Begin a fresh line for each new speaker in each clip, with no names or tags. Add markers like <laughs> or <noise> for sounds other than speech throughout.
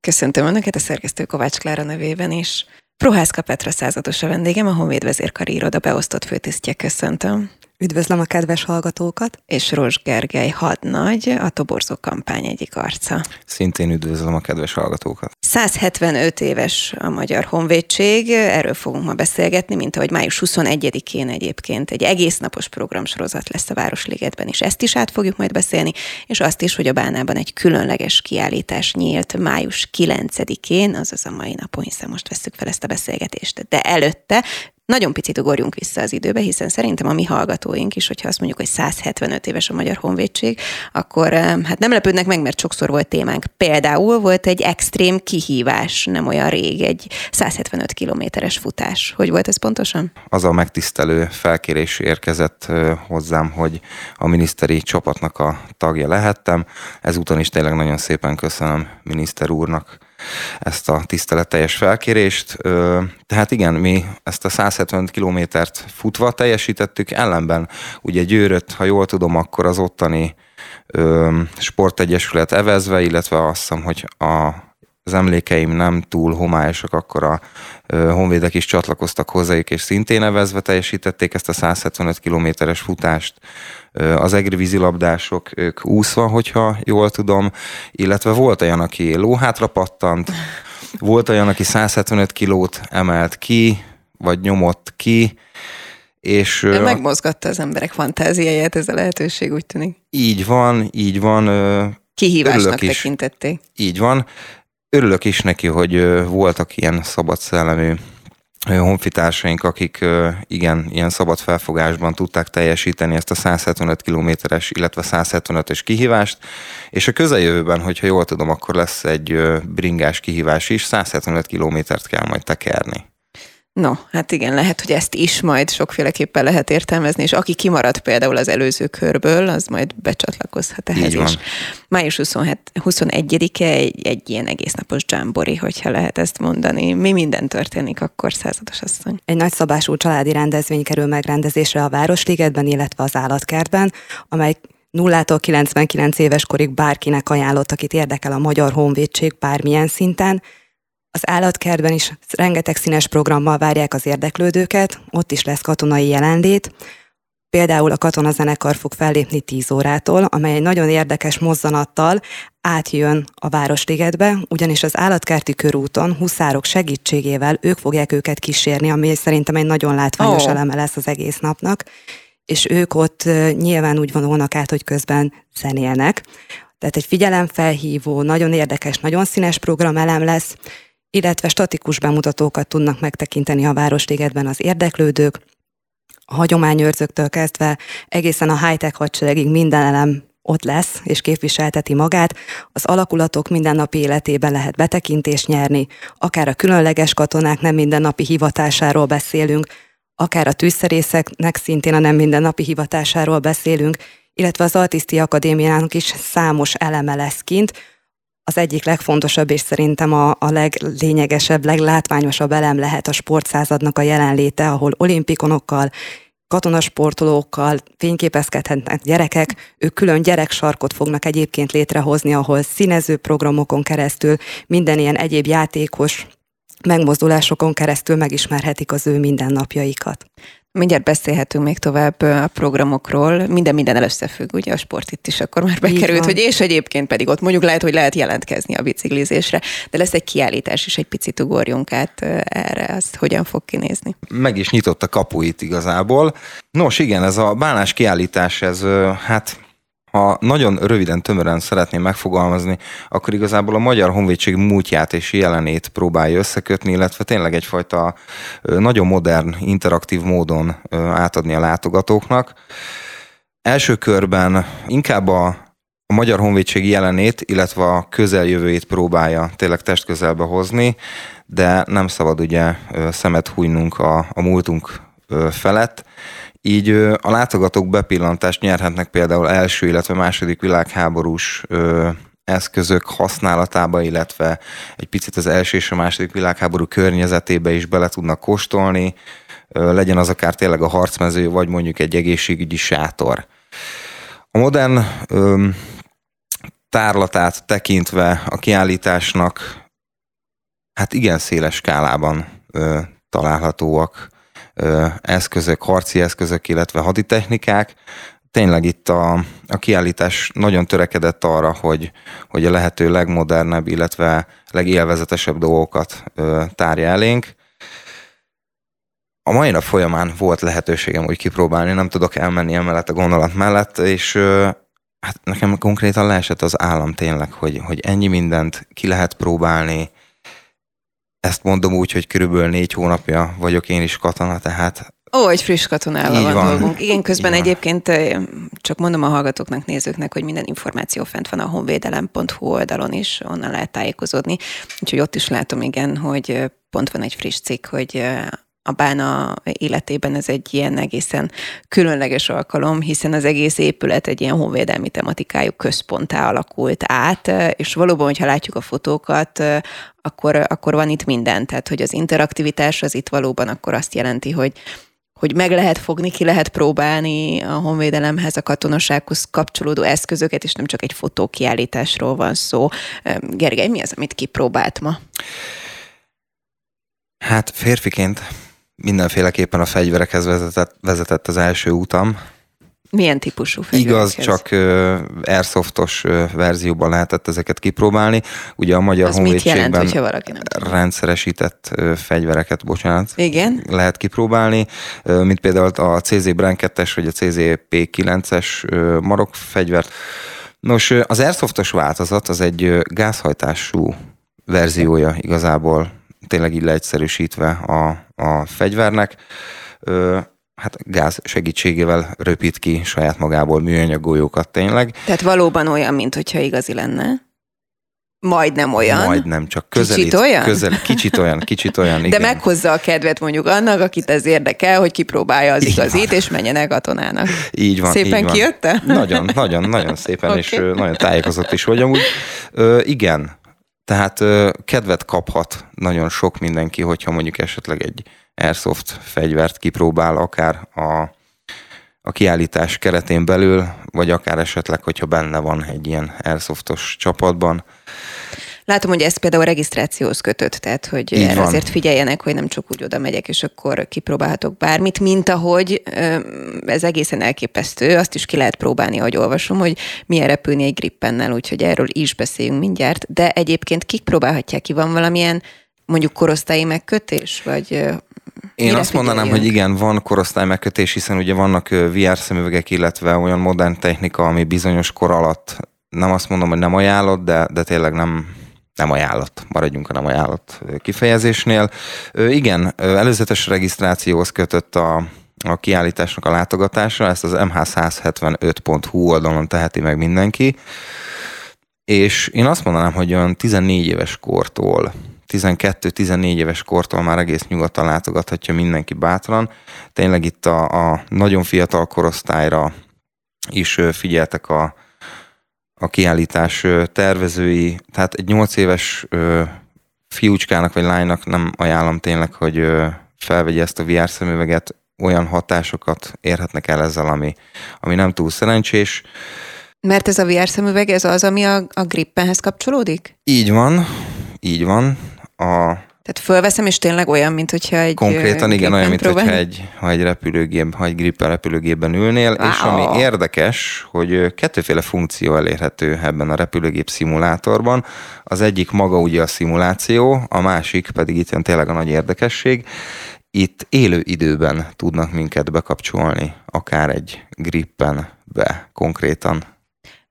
Köszöntöm Önöket a szerkesztő Kovács Klára nevében is. Prohászka Petra százados a vendégem, a Honvéd vezérkari iroda beosztott főtisztje. Köszöntöm.
Üdvözlöm a kedves hallgatókat!
És Ros Gergely hadnagy, a Toborzó kampány egyik arca.
Szintén üdvözlöm a kedves hallgatókat!
175 éves a Magyar Honvédség, erről fogunk ma beszélgetni, mint ahogy május 21-én egyébként egy egész napos programsorozat lesz a Városligetben, és ezt is át fogjuk majd beszélni, és azt is, hogy a Bánában egy különleges kiállítás nyílt május 9-én, azaz a mai napon, hiszen most veszük fel ezt a beszélgetést, de előtte nagyon picit ugorjunk vissza az időbe, hiszen szerintem a mi hallgatóink is, hogyha azt mondjuk, hogy 175 éves a Magyar Honvédség, akkor hát nem lepődnek meg, mert sokszor volt témánk. Például volt egy extrém kihívás, nem olyan rég, egy 175 kilométeres futás. Hogy volt ez pontosan?
Az a megtisztelő felkérés érkezett hozzám, hogy a miniszteri csapatnak a tagja lehettem. Ezúton is tényleg nagyon szépen köszönöm miniszter úrnak, ezt a tiszteleteljes felkérést. Tehát igen, mi ezt a 170 kilométert futva teljesítettük, ellenben ugye Győröt, ha jól tudom, akkor az ottani sportegyesület evezve, illetve azt hiszem, hogy a az emlékeim nem túl homályosak, akkor a honvédek is csatlakoztak hozzájuk, és szintén evezve teljesítették ezt a 175 kilométeres futást. Az egri vízilabdások, ők úszva, hogyha jól tudom, illetve volt olyan, aki lóhátra pattant, volt olyan, aki 175 kilót emelt ki, vagy nyomott ki, és...
Megmozgatta az emberek fantáziáját ez a lehetőség, úgy tűnik.
Így van, így van.
Kihívásnak tekintették.
Így van. Örülök is neki, hogy voltak ilyen szabad szellemű honfitársaink, akik igen, ilyen szabad felfogásban tudták teljesíteni ezt a 175 kilométeres, illetve 175-ös kihívást, és a közeljövőben, hogyha jól tudom, akkor lesz egy bringás kihívás is, 175 kilométert kell majd tekerni.
No, hát igen, lehet, hogy ezt is majd sokféleképpen lehet értelmezni, és aki kimaradt például az előző körből, az majd becsatlakozhat ehhez is. Május 21-e egy, egy ilyen egésznapos dzsámbori, hogyha lehet ezt mondani. Mi minden történik akkor, százados asszony?
Egy nagyszabású családi rendezvény kerül megrendezésre a Városligetben, illetve az állatkertben, amely 0-tól 99 éves korig bárkinek ajánlott, akit érdekel a Magyar Honvédség bármilyen szinten, az állatkertben is rengeteg színes programmal várják az érdeklődőket, ott is lesz katonai jelenlét. Például a katonazenekar fog fellépni 10 órától, amely egy nagyon érdekes mozzanattal átjön a Városligetbe, ugyanis az állatkerti körúton huszárok segítségével ők fogják őket kísérni, ami szerintem egy nagyon látványos oh. eleme lesz az egész napnak, és ők ott nyilván úgy vonulnak át, hogy közben zenélnek. Tehát egy figyelemfelhívó, nagyon érdekes, nagyon színes programelem lesz, illetve statikus bemutatókat tudnak megtekinteni a Városligetben az érdeklődők, a hagyományőrzőktől kezdve egészen a high-tech hadseregig minden elem ott lesz és képviselteti magát, az alakulatok mindennapi életében lehet betekintést nyerni, akár a különleges katonák nem mindennapi hivatásáról beszélünk, akár a tűzszerészeknek szintén a nem mindennapi hivatásáról beszélünk, illetve az Altiszti Akadémiának is számos eleme lesz kint, az egyik legfontosabb és szerintem a, a leglényegesebb, leglátványosabb elem lehet a sportszázadnak a jelenléte, ahol olimpikonokkal, katonasportolókkal fényképezkedhetnek gyerekek, ők külön gyereksarkot fognak egyébként létrehozni, ahol színező programokon keresztül minden ilyen egyéb játékos megmozdulásokon keresztül megismerhetik az ő mindennapjaikat.
Mindjárt beszélhetünk még tovább a programokról. Minden minden összefügg, ugye a sport itt is akkor már bekerült, hogy és egyébként pedig ott mondjuk lehet, hogy lehet jelentkezni a biciklizésre, de lesz egy kiállítás is, egy picit ugorjunk át erre, azt hogyan fog kinézni.
Meg is nyitott a kapuit igazából. Nos igen, ez a bánás kiállítás, ez hát ha nagyon röviden, tömören szeretném megfogalmazni, akkor igazából a Magyar Honvédség múltját és jelenét próbálja összekötni, illetve tényleg egyfajta nagyon modern, interaktív módon átadni a látogatóknak. Első körben inkább a, a Magyar Honvédség jelenét, illetve a közeljövőjét próbálja tényleg testközelbe hozni, de nem szabad ugye szemet hújnunk a, a múltunk felett, így a látogatók bepillantást nyerhetnek például első, illetve második világháborús eszközök használatába, illetve egy picit az első és a második világháború környezetébe is bele tudnak kóstolni, legyen az akár tényleg a harcmező, vagy mondjuk egy egészségügyi sátor. A modern tárlatát tekintve a kiállításnak hát igen széles skálában találhatóak eszközök, harci eszközök, illetve haditechnikák. Tényleg itt a, a kiállítás nagyon törekedett arra, hogy, hogy a lehető legmodernebb, illetve legélvezetesebb dolgokat tárja elénk. A mai nap folyamán volt lehetőségem úgy kipróbálni, nem tudok elmenni emellett a gondolat mellett, és hát nekem konkrétan leesett az állam tényleg, hogy, hogy ennyi mindent ki lehet próbálni. Ezt mondom úgy, hogy körülbelül négy hónapja vagyok én is katona, tehát
Ó, egy friss katonával van, van dolgunk. Igen, közben Így egyébként csak mondom a hallgatóknak, nézőknek, hogy minden információ fent van a honvédelem.hu oldalon is, onnan lehet tájékozódni. Úgyhogy ott is látom, igen, hogy pont van egy friss cikk, hogy a bána életében ez egy ilyen egészen különleges alkalom, hiszen az egész épület egy ilyen honvédelmi tematikájú központtá alakult át, és valóban, hogyha látjuk a fotókat, akkor, akkor van itt minden. Tehát, hogy az interaktivitás az itt valóban akkor azt jelenti, hogy hogy meg lehet fogni, ki lehet próbálni a honvédelemhez, a katonasághoz kapcsolódó eszközöket, és nem csak egy fotókiállításról van szó. Gergely, mi az, amit kipróbált ma?
Hát férfiként mindenféleképpen a fegyverekhez vezetett, vezetett az első utam.
Milyen típusú
fegyverekhez? Igaz, csak uh, airsoftos uh, verzióban lehetett ezeket kipróbálni. Ugye a Magyar
Az Honvédségben jelent, valaki nem
rendszeresített uh, fegyvereket, bocsánat,
Igen?
lehet kipróbálni, uh, mint például a CZ Brand 2-es vagy a CZ P9-es uh, marok fegyvert. Nos, az airsoftos változat az egy gázhajtású verziója igazából tényleg így leegyszerűsítve a, a fegyvernek. Ö, hát gáz segítségével röpít ki saját magából műanyag golyókat tényleg.
Tehát valóban olyan, mint hogyha igazi lenne? Majdnem olyan.
Majdnem, csak közelít. Kicsit olyan? Közel, kicsit olyan, <laughs> kicsit olyan,
igen. De meghozza a kedvet mondjuk annak, akit ez érdekel, hogy kipróbálja az igazit, és menjen el katonának.
Így van.
Szépen
így van.
kijötte?
Nagyon, nagyon, nagyon szépen, okay. <laughs> és nagyon tájékozott is vagy amúgy. Ö, igen, tehát kedvet kaphat nagyon sok mindenki, hogyha mondjuk esetleg egy airsoft fegyvert kipróbál, akár a, a kiállítás keretén belül, vagy akár esetleg, hogyha benne van egy ilyen airsoftos csapatban.
Látom, hogy ez például a regisztrációhoz kötött, tehát hogy Így erre van. azért figyeljenek, hogy nem csak úgy oda megyek, és akkor kipróbálhatok bármit, mint ahogy ez egészen elképesztő, azt is ki lehet próbálni, ahogy olvasom, hogy milyen repülni egy grippennel, úgyhogy erről is beszéljünk mindjárt, de egyébként kik próbálhatják ki, van valamilyen mondjuk korosztályi megkötés, vagy
én azt mondanám, hogy igen, van korosztály megkötés, hiszen ugye vannak VR szemüvegek, illetve olyan modern technika, ami bizonyos kor alatt nem azt mondom, hogy nem ajánlott, de, de tényleg nem, nem ajánlott, maradjunk a nem ajánlott kifejezésnél. Igen, előzetes regisztrációhoz kötött a, a kiállításnak a látogatása, ezt az mh175.hu oldalon teheti meg mindenki, és én azt mondanám, hogy olyan 14 éves kortól 12-14 éves kortól már egész nyugodtan látogathatja mindenki bátran. Tényleg itt a, a nagyon fiatal korosztályra is figyeltek a, a kiállítás tervezői, tehát egy 8 éves fiúcskának vagy lánynak nem ajánlom tényleg, hogy felvegye ezt a VR szemüveget, olyan hatásokat érhetnek el ezzel, ami, ami nem túl szerencsés.
Mert ez a VR szemüveg, ez az, ami a, a grippenhez kapcsolódik?
Így van, így van. A,
tehát fölveszem, és tényleg olyan, mint hogyha egy
Konkrétan igen, olyan, mint hogyha egy, ha egy repülőgép, ha egy grippel repülőgépben ülnél, wow. és ami érdekes, hogy kettőféle funkció elérhető ebben a repülőgép szimulátorban. Az egyik maga ugye a szimuláció, a másik pedig itt jön tényleg a nagy érdekesség. Itt élő időben tudnak minket bekapcsolni, akár egy grippen be konkrétan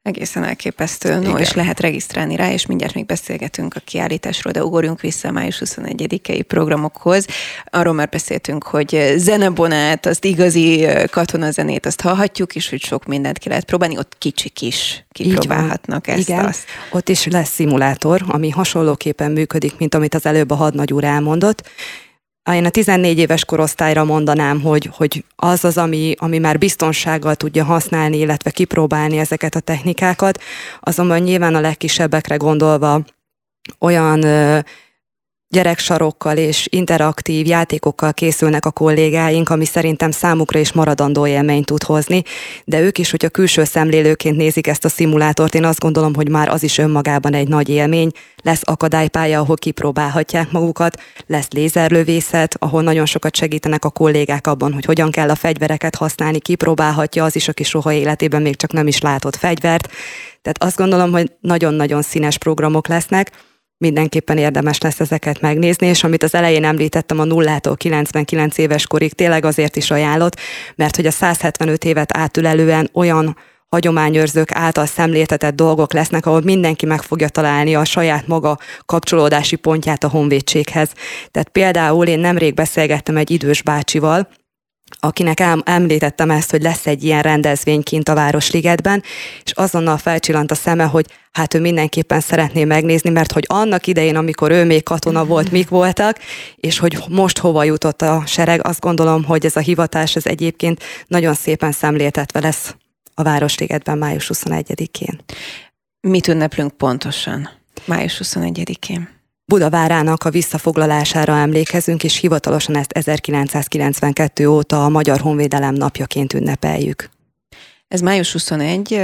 Egészen elképesztő. No, és lehet regisztrálni rá, és mindjárt még beszélgetünk a kiállításról, de ugorjunk vissza a május 21-i programokhoz. Arról már beszéltünk, hogy zenebonát, azt igazi katonazenét, azt hallhatjuk, és hogy sok mindent ki lehet próbálni. Ott kicsik is kipróbálhatnak ezt.
Igen,
azt.
ott is lesz szimulátor, ami hasonlóképpen működik, mint amit az előbb a hadnagy úr elmondott, én a 14 éves korosztályra mondanám, hogy, hogy az az, ami, ami már biztonsággal tudja használni, illetve kipróbálni ezeket a technikákat, azonban nyilván a legkisebbekre gondolva olyan gyereksarokkal és interaktív játékokkal készülnek a kollégáink, ami szerintem számukra is maradandó élményt tud hozni, de ők is, hogyha külső szemlélőként nézik ezt a szimulátort, én azt gondolom, hogy már az is önmagában egy nagy élmény. Lesz akadálypálya, ahol kipróbálhatják magukat, lesz lézerlövészet, ahol nagyon sokat segítenek a kollégák abban, hogy hogyan kell a fegyvereket használni, kipróbálhatja az is, aki soha életében még csak nem is látott fegyvert. Tehát azt gondolom, hogy nagyon-nagyon színes programok lesznek, mindenképpen érdemes lesz ezeket megnézni, és amit az elején említettem, a nullától 99 éves korig tényleg azért is ajánlott, mert hogy a 175 évet átülelően olyan hagyományőrzők által szemléltetett dolgok lesznek, ahol mindenki meg fogja találni a saját maga kapcsolódási pontját a honvédséghez. Tehát például én nemrég beszélgettem egy idős bácsival, akinek em- említettem ezt, hogy lesz egy ilyen rendezvény kint a Városligetben, és azonnal felcsillant a szeme, hogy hát ő mindenképpen szeretné megnézni, mert hogy annak idején, amikor ő még katona volt, mik voltak, és hogy most hova jutott a sereg, azt gondolom, hogy ez a hivatás ez egyébként nagyon szépen szemléltetve lesz a Városligetben május 21-én.
Mit ünneplünk pontosan május 21-én?
Budavárának a visszafoglalására emlékezünk, és hivatalosan ezt 1992 óta a Magyar Honvédelem napjaként ünnepeljük.
Ez május 21,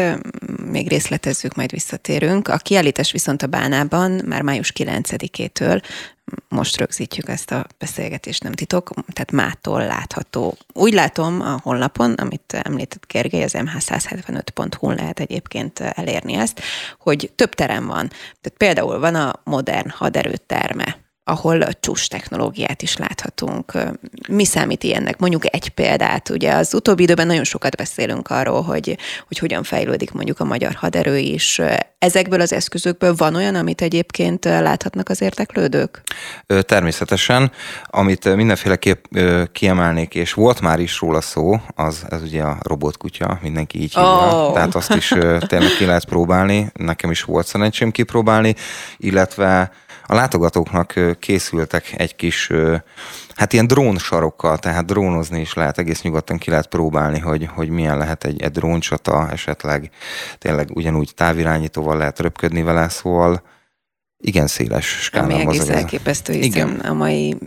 még részletezzük, majd visszatérünk. A kiállítás viszont a Bánában már május 9-től most rögzítjük ezt a beszélgetést, nem titok, tehát mától látható. Úgy látom a honlapon, amit említett Gergely, az mh175.hu lehet egyébként elérni ezt, hogy több terem van. Tehát például van a modern haderőterme, ahol a csúcs technológiát is láthatunk. Mi számít ilyennek? Mondjuk egy példát. Ugye az utóbbi időben nagyon sokat beszélünk arról, hogy, hogy hogyan fejlődik mondjuk a magyar haderő is. Ezekből az eszközökből van olyan, amit egyébként láthatnak az érteklődők?
Természetesen. Amit mindenféleképp kiemelnék, és volt már is róla szó, az ez ugye a robotkutya, mindenki így hívja. Oh. Tehát azt is tényleg ki lehet próbálni. Nekem is volt szerencsém kipróbálni, illetve a látogatóknak készültek egy kis, hát ilyen drónsarokkal, tehát drónozni is lehet, egész nyugodtan ki lehet próbálni, hogy, hogy milyen lehet egy, egy dróncsata, esetleg tényleg ugyanúgy távirányítóval lehet röpködni vele, szóval igen széles skálán
Ami egész elképesztő, hiszen igen. a mai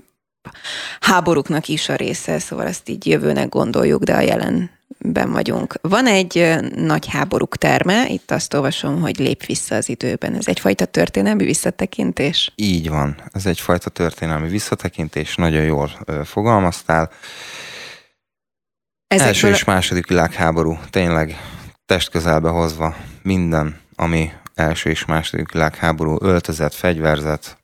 háborúknak is a része, szóval ezt így jövőnek gondoljuk, de a jelen ben vagyunk. Van egy nagy háborúk terme, itt azt olvasom, hogy lép vissza az időben. Ez egyfajta történelmi visszatekintés?
Így van, ez egyfajta történelmi visszatekintés, nagyon jól fogalmaztál. Ezekből... Első és második világháború, tényleg testközelbe hozva minden, ami első és második világháború, öltözet, fegyverzet,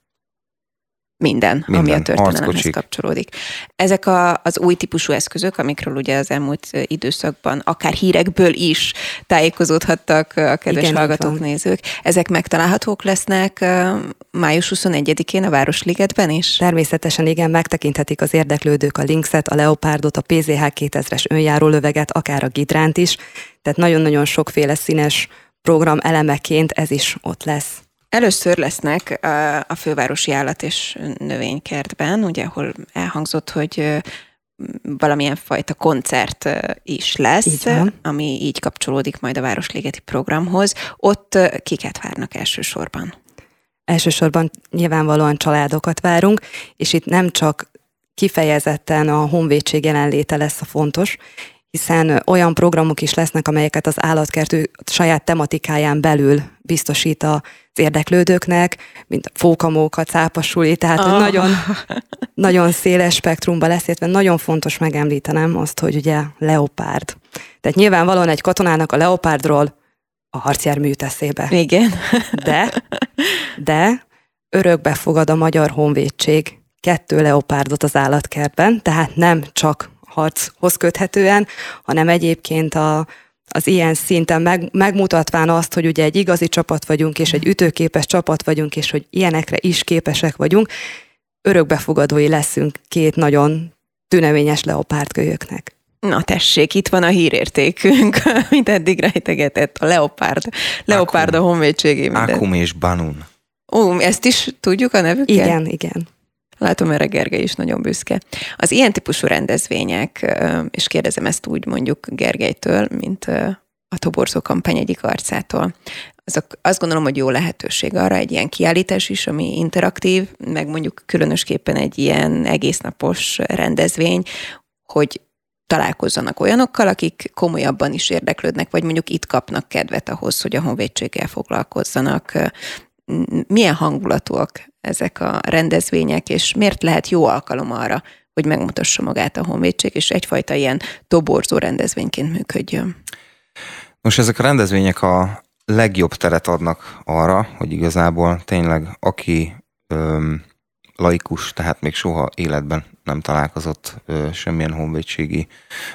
minden, Minden, ami a történelemhez kapcsolódik. Ezek a, az új típusú eszközök, amikről ugye az elmúlt időszakban akár hírekből is tájékozódhattak a kedves Igen, hallgatók, nézők, ezek megtalálhatók lesznek május 21-én a Városligetben is?
Természetesen igen, megtekinthetik az érdeklődők a Linkset, a Leopardot, a PZH 2000-es önjáró löveget, akár a Gidránt is, tehát nagyon-nagyon sokféle színes program elemeként ez is ott lesz.
Először lesznek a fővárosi állat és növénykertben, ugye, ahol elhangzott, hogy valamilyen fajta koncert is lesz, így ami így kapcsolódik majd a Városligeti programhoz. Ott kiket várnak elsősorban?
Elsősorban nyilvánvalóan családokat várunk, és itt nem csak kifejezetten a honvédség jelenléte lesz a fontos, hiszen olyan programok is lesznek, amelyeket az állatkertő saját tematikáján belül biztosít az érdeklődőknek, mint a fókamóka, cápasuli, tehát oh. nagyon, <laughs> nagyon széles spektrumban lesz, illetve nagyon fontos megemlítenem azt, hogy ugye leopárd. Tehát nyilvánvalóan egy katonának a leopárdról a harcjármű jut eszébe.
Igen.
De, de örökbe fogad a Magyar Honvédség kettő leopárdot az állatkertben, tehát nem csak harchoz köthetően, hanem egyébként a, az ilyen szinten meg, megmutatván azt, hogy ugye egy igazi csapat vagyunk, és egy ütőképes csapat vagyunk, és hogy ilyenekre is képesek vagyunk, örökbefogadói leszünk két nagyon tüneményes leopárdkölyöknek.
Na tessék, itt van a hírértékünk, <laughs> mint eddig rejtegetett, a leopárd. Leopárd a honvédségében.
Akum és Banun.
Ó, ezt is tudjuk a nevüket?
Igen, igen.
Látom, erre Gergely is nagyon büszke. Az ilyen típusú rendezvények, és kérdezem ezt úgy mondjuk Gergelytől, mint a toborzó kampány egyik arcától, az azt gondolom, hogy jó lehetőség arra egy ilyen kiállítás is, ami interaktív, meg mondjuk különösképpen egy ilyen egésznapos rendezvény, hogy találkozzanak olyanokkal, akik komolyabban is érdeklődnek, vagy mondjuk itt kapnak kedvet ahhoz, hogy a honvédséggel foglalkozzanak. Milyen hangulatúak ezek a rendezvények, és miért lehet jó alkalom arra, hogy megmutassa magát a honvédség, és egyfajta ilyen toborzó rendezvényként működjön?
Most ezek a rendezvények a legjobb teret adnak arra, hogy igazából tényleg aki öm, laikus, tehát még soha életben nem találkozott ö, semmilyen honvédségi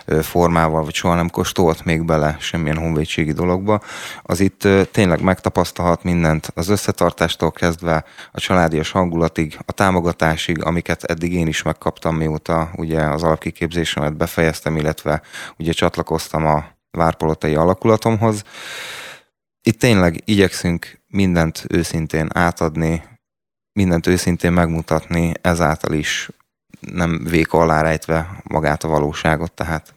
ö, formával, vagy soha nem kóstolt még bele semmilyen honvédségi dologba, az itt ö, tényleg megtapasztalhat mindent, az összetartástól kezdve a családias hangulatig, a támogatásig, amiket eddig én is megkaptam, mióta ugye az alapkiképzésemet befejeztem, illetve ugye csatlakoztam a várpolotai alakulatomhoz. Itt tényleg igyekszünk mindent őszintén átadni, mindent őszintén megmutatni, ezáltal is nem véka alá rejtve magát a valóságot, tehát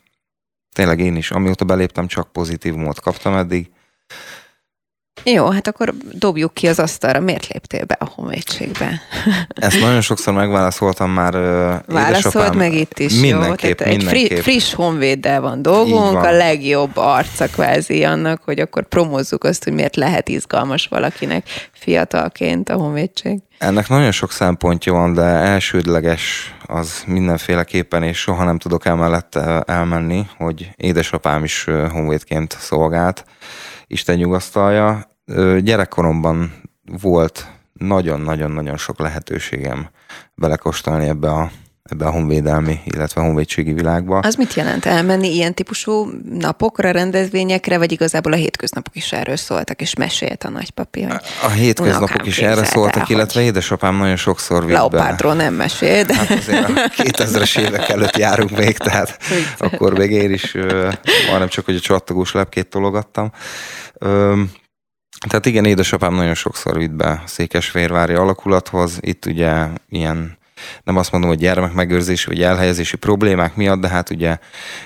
tényleg én is, amióta beléptem, csak pozitívumot kaptam eddig.
Jó, hát akkor dobjuk ki az asztalra. Miért léptél be a honvédségbe? <laughs>
Ezt nagyon sokszor megválaszoltam már.
Válaszolt meg itt is,
mindenképp, jó? Tehát mindenképp.
Egy friss honvéddel van dolgunk, van. a legjobb arca kvázi annak, hogy akkor promózzuk azt, hogy miért lehet izgalmas valakinek fiatalként a honvédség.
Ennek nagyon sok szempontja van, de elsődleges az mindenféleképpen, és soha nem tudok emellett elmenni, hogy édesapám is honvédként szolgált, Isten nyugasztalja. Gyerekkoromban volt nagyon-nagyon-nagyon sok lehetőségem belekóstolni ebbe a ebbe a honvédelmi, illetve a honvédségi világba.
Az mit jelent elmenni ilyen típusú napokra, rendezvényekre, vagy igazából a hétköznapok is erről szóltak, és mesélt a nagypapi, hogy
A hétköznapok is erre szóltak, illetve hogy... édesapám nagyon sokszor vitt
Leopárdról nem mesél, de...
Hát azért a 2000-es évek előtt járunk még, tehát akkor még én is majdnem csak, hogy a csattogós lepkét tologattam. Tehát igen, édesapám nagyon sokszor vitt be a Székesfehérvári alakulathoz. Itt ugye ilyen nem azt mondom, hogy gyermekmegőrzési vagy elhelyezési problémák miatt, de hát ugye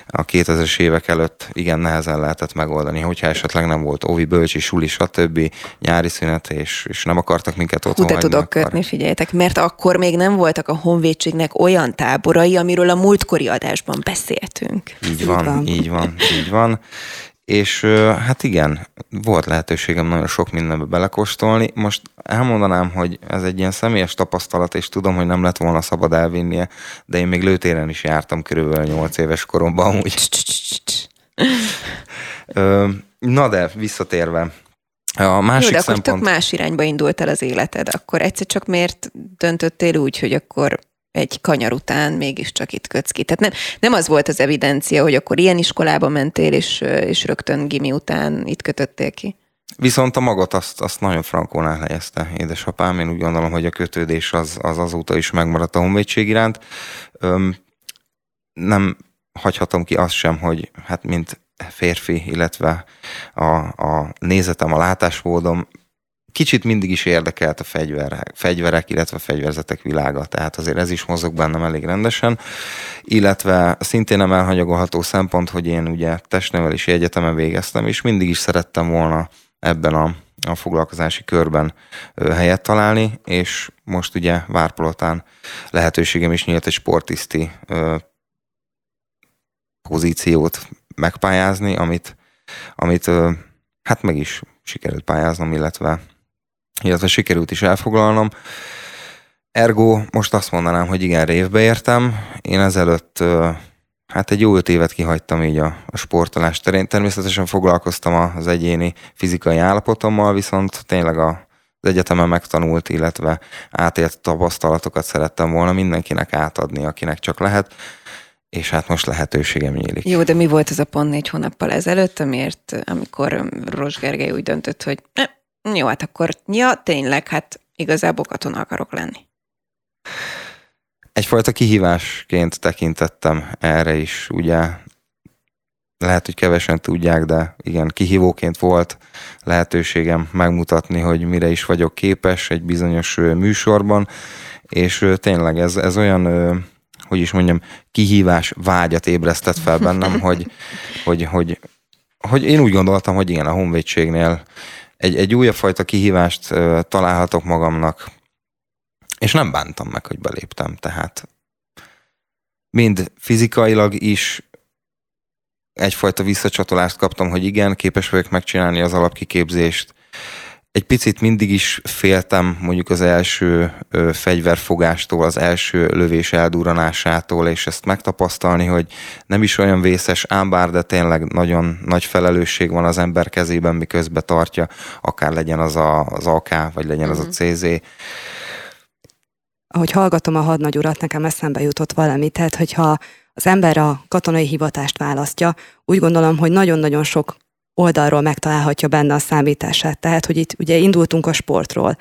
a 2000-es évek előtt igen nehezen lehetett megoldani, hogyha esetleg nem volt óvi, bölcsi, suli, stb. nyári szünet, és, és nem akartak minket otthon
Hú, de tudok akar. kötni, figyeljetek, mert akkor még nem voltak a honvédségnek olyan táborai, amiről a múltkori adásban beszéltünk.
Így van, így van, így van. Így van. És hát igen, volt lehetőségem nagyon sok mindenbe belekóstolni. Most elmondanám, hogy ez egy ilyen személyes tapasztalat, és tudom, hogy nem lett volna szabad elvinnie, de én még lőtéren is jártam körülbelül 8 éves koromban amúgy. Na de, visszatérve, a másik Jó, de
akkor
szempont...
tök más irányba indult el az életed. Akkor egyszer csak miért döntöttél úgy, hogy akkor egy kanyar után mégiscsak itt kötsz ki. Tehát nem, nem az volt az evidencia, hogy akkor ilyen iskolába mentél, és, és rögtön gimi után itt kötöttél ki.
Viszont a magot azt, azt nagyon frankón elhelyezte édesapám. Én úgy gondolom, hogy a kötődés az, az azóta is megmaradt a honvédség iránt. Öm, nem hagyhatom ki azt sem, hogy hát mint férfi, illetve a, a nézetem, a látásmódom kicsit mindig is érdekelt a fegyverek, fegyverek, illetve a fegyverzetek világa, tehát azért ez is mozog bennem elég rendesen, illetve szintén nem elhanyagolható szempont, hogy én ugye testnevelési egyetemen végeztem, és mindig is szerettem volna ebben a, a foglalkozási körben helyet találni, és most ugye Várpolotán lehetőségem is nyílt egy sportiszti pozíciót megpályázni, amit, amit hát meg is sikerült pályáznom, illetve illetve sikerült is elfoglalnom. Ergo most azt mondanám, hogy igen, révbe értem. Én ezelőtt hát egy jó öt évet kihagytam így a, a sportolás terén. Természetesen foglalkoztam az egyéni fizikai állapotommal, viszont tényleg a, az egyetemen megtanult, illetve átélt tapasztalatokat szerettem volna mindenkinek átadni, akinek csak lehet és hát most lehetőségem nyílik.
Jó, de mi volt ez a pont négy hónappal ezelőtt, amiért, amikor Ros Gergely úgy döntött, hogy jó, hát akkor, ja, tényleg, hát igazából katona akarok lenni.
Egyfajta kihívásként tekintettem erre is, ugye lehet, hogy kevesen tudják, de igen, kihívóként volt lehetőségem megmutatni, hogy mire is vagyok képes egy bizonyos műsorban, és tényleg ez, ez olyan, hogy is mondjam, kihívás vágyat ébresztett fel bennem, <laughs> hogy, hogy, hogy, hogy én úgy gondoltam, hogy igen, a honvédségnél egy, egy újabb fajta kihívást találhatok magamnak, és nem bántam meg, hogy beléptem, tehát mind fizikailag is egyfajta visszacsatolást kaptam, hogy igen, képes vagyok megcsinálni az alapkiképzést, egy picit mindig is féltem mondjuk az első ö, fegyverfogástól, az első lövés eldurranásától, és ezt megtapasztalni, hogy nem is olyan vészes, ám bár, de tényleg nagyon nagy felelősség van az ember kezében, miközben tartja, akár legyen az a, az AK, vagy legyen az a mhm. CZ.
Ahogy hallgatom a hadnagy urat, nekem eszembe jutott valami, tehát hogyha az ember a katonai hivatást választja, úgy gondolom, hogy nagyon-nagyon sok oldalról megtalálhatja benne a számítását. Tehát, hogy itt ugye indultunk a sportról.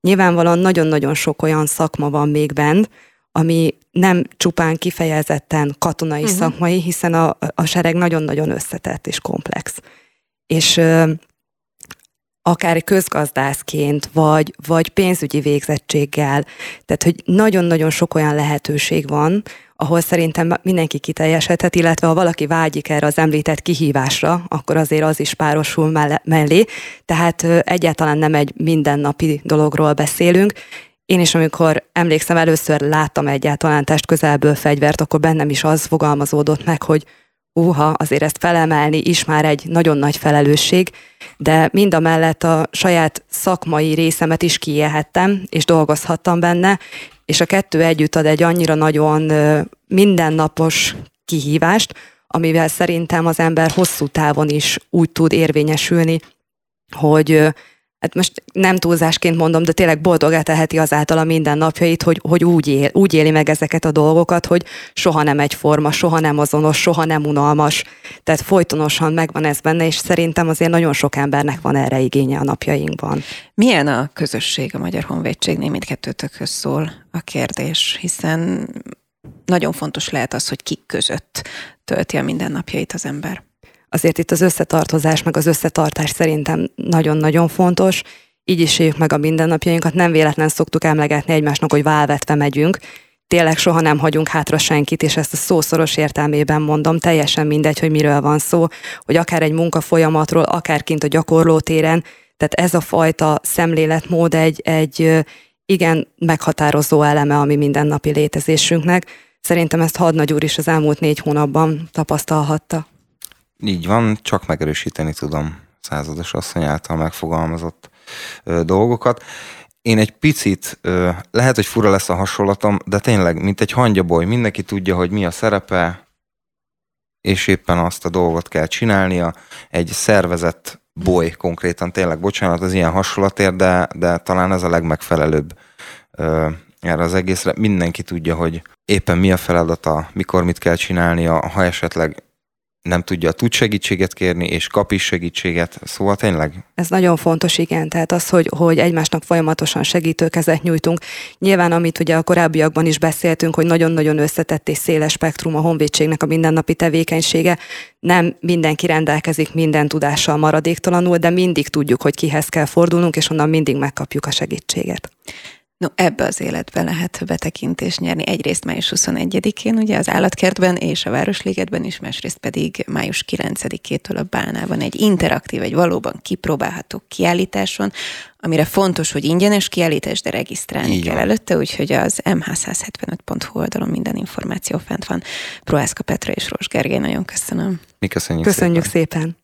Nyilvánvalóan nagyon-nagyon sok olyan szakma van még bent, ami nem csupán kifejezetten katonai uh-huh. szakmai, hiszen a, a sereg nagyon-nagyon összetett és komplex. És akár közgazdászként, vagy, vagy pénzügyi végzettséggel, tehát hogy nagyon-nagyon sok olyan lehetőség van, ahol szerintem mindenki kiteljesedhet, illetve ha valaki vágyik erre az említett kihívásra, akkor azért az is párosul mellé. Tehát egyáltalán nem egy mindennapi dologról beszélünk. Én is, amikor emlékszem, először láttam egyáltalán test közelből fegyvert, akkor bennem is az fogalmazódott meg, hogy uha, azért ezt felemelni is már egy nagyon nagy felelősség, de mind a mellett a saját szakmai részemet is kiélhettem, és dolgozhattam benne, és a kettő együtt ad egy annyira nagyon mindennapos kihívást, amivel szerintem az ember hosszú távon is úgy tud érvényesülni, hogy hát most nem túlzásként mondom, de tényleg boldogá teheti azáltal a mindennapjait, hogy, hogy úgy, él, úgy éli meg ezeket a dolgokat, hogy soha nem egyforma, soha nem azonos, soha nem unalmas. Tehát folytonosan megvan ez benne, és szerintem azért nagyon sok embernek van erre igénye a napjainkban.
Milyen a közösség a Magyar Honvédségnél? Mindkettőtökhöz szól a kérdés, hiszen nagyon fontos lehet az, hogy kik között tölti a mindennapjait az ember
azért itt az összetartozás, meg az összetartás szerintem nagyon-nagyon fontos. Így is éljük meg a mindennapjainkat. Nem véletlen szoktuk emlegetni egymásnak, hogy válvetve megyünk. Tényleg soha nem hagyunk hátra senkit, és ezt a szószoros értelmében mondom, teljesen mindegy, hogy miről van szó, hogy akár egy munkafolyamatról, akár kint a gyakorlótéren, tehát ez a fajta szemléletmód egy, egy igen meghatározó eleme a mi mindennapi létezésünknek. Szerintem ezt Hadnagy úr is az elmúlt négy hónapban tapasztalhatta.
Így van, csak megerősíteni tudom százados asszony által megfogalmazott ö, dolgokat. Én egy picit, ö, lehet, hogy fura lesz a hasonlatom, de tényleg, mint egy hangyaboly, mindenki tudja, hogy mi a szerepe, és éppen azt a dolgot kell csinálnia. Egy szervezett boly konkrétan, tényleg bocsánat az ilyen hasonlatért, de, de talán ez a legmegfelelőbb ö, erre az egészre. Mindenki tudja, hogy éppen mi a feladata, mikor mit kell csinálnia, ha esetleg nem tudja, tud segítséget kérni, és kap is segítséget, szóval tényleg?
Ez nagyon fontos, igen, tehát az, hogy, hogy egymásnak folyamatosan segítőkezet nyújtunk. Nyilván, amit ugye a korábbiakban is beszéltünk, hogy nagyon-nagyon összetett és széles spektrum a honvédségnek a mindennapi tevékenysége, nem mindenki rendelkezik minden tudással maradéktalanul, de mindig tudjuk, hogy kihez kell fordulnunk, és onnan mindig megkapjuk a segítséget.
No, ebbe az életbe lehet betekintést nyerni. Egyrészt május 21-én, ugye az állatkertben és a Városligetben is, másrészt pedig május 9-től a Bálnában egy interaktív, egy valóban kipróbálható kiállításon, amire fontos, hogy ingyenes kiállítás, de regisztrálni Igen. kell előtte, úgyhogy az mh175.hu oldalon minden információ fent van. Proászka Petra és Rós Gergely, nagyon köszönöm.
Mi köszönjük,
köszönjük szépen. szépen.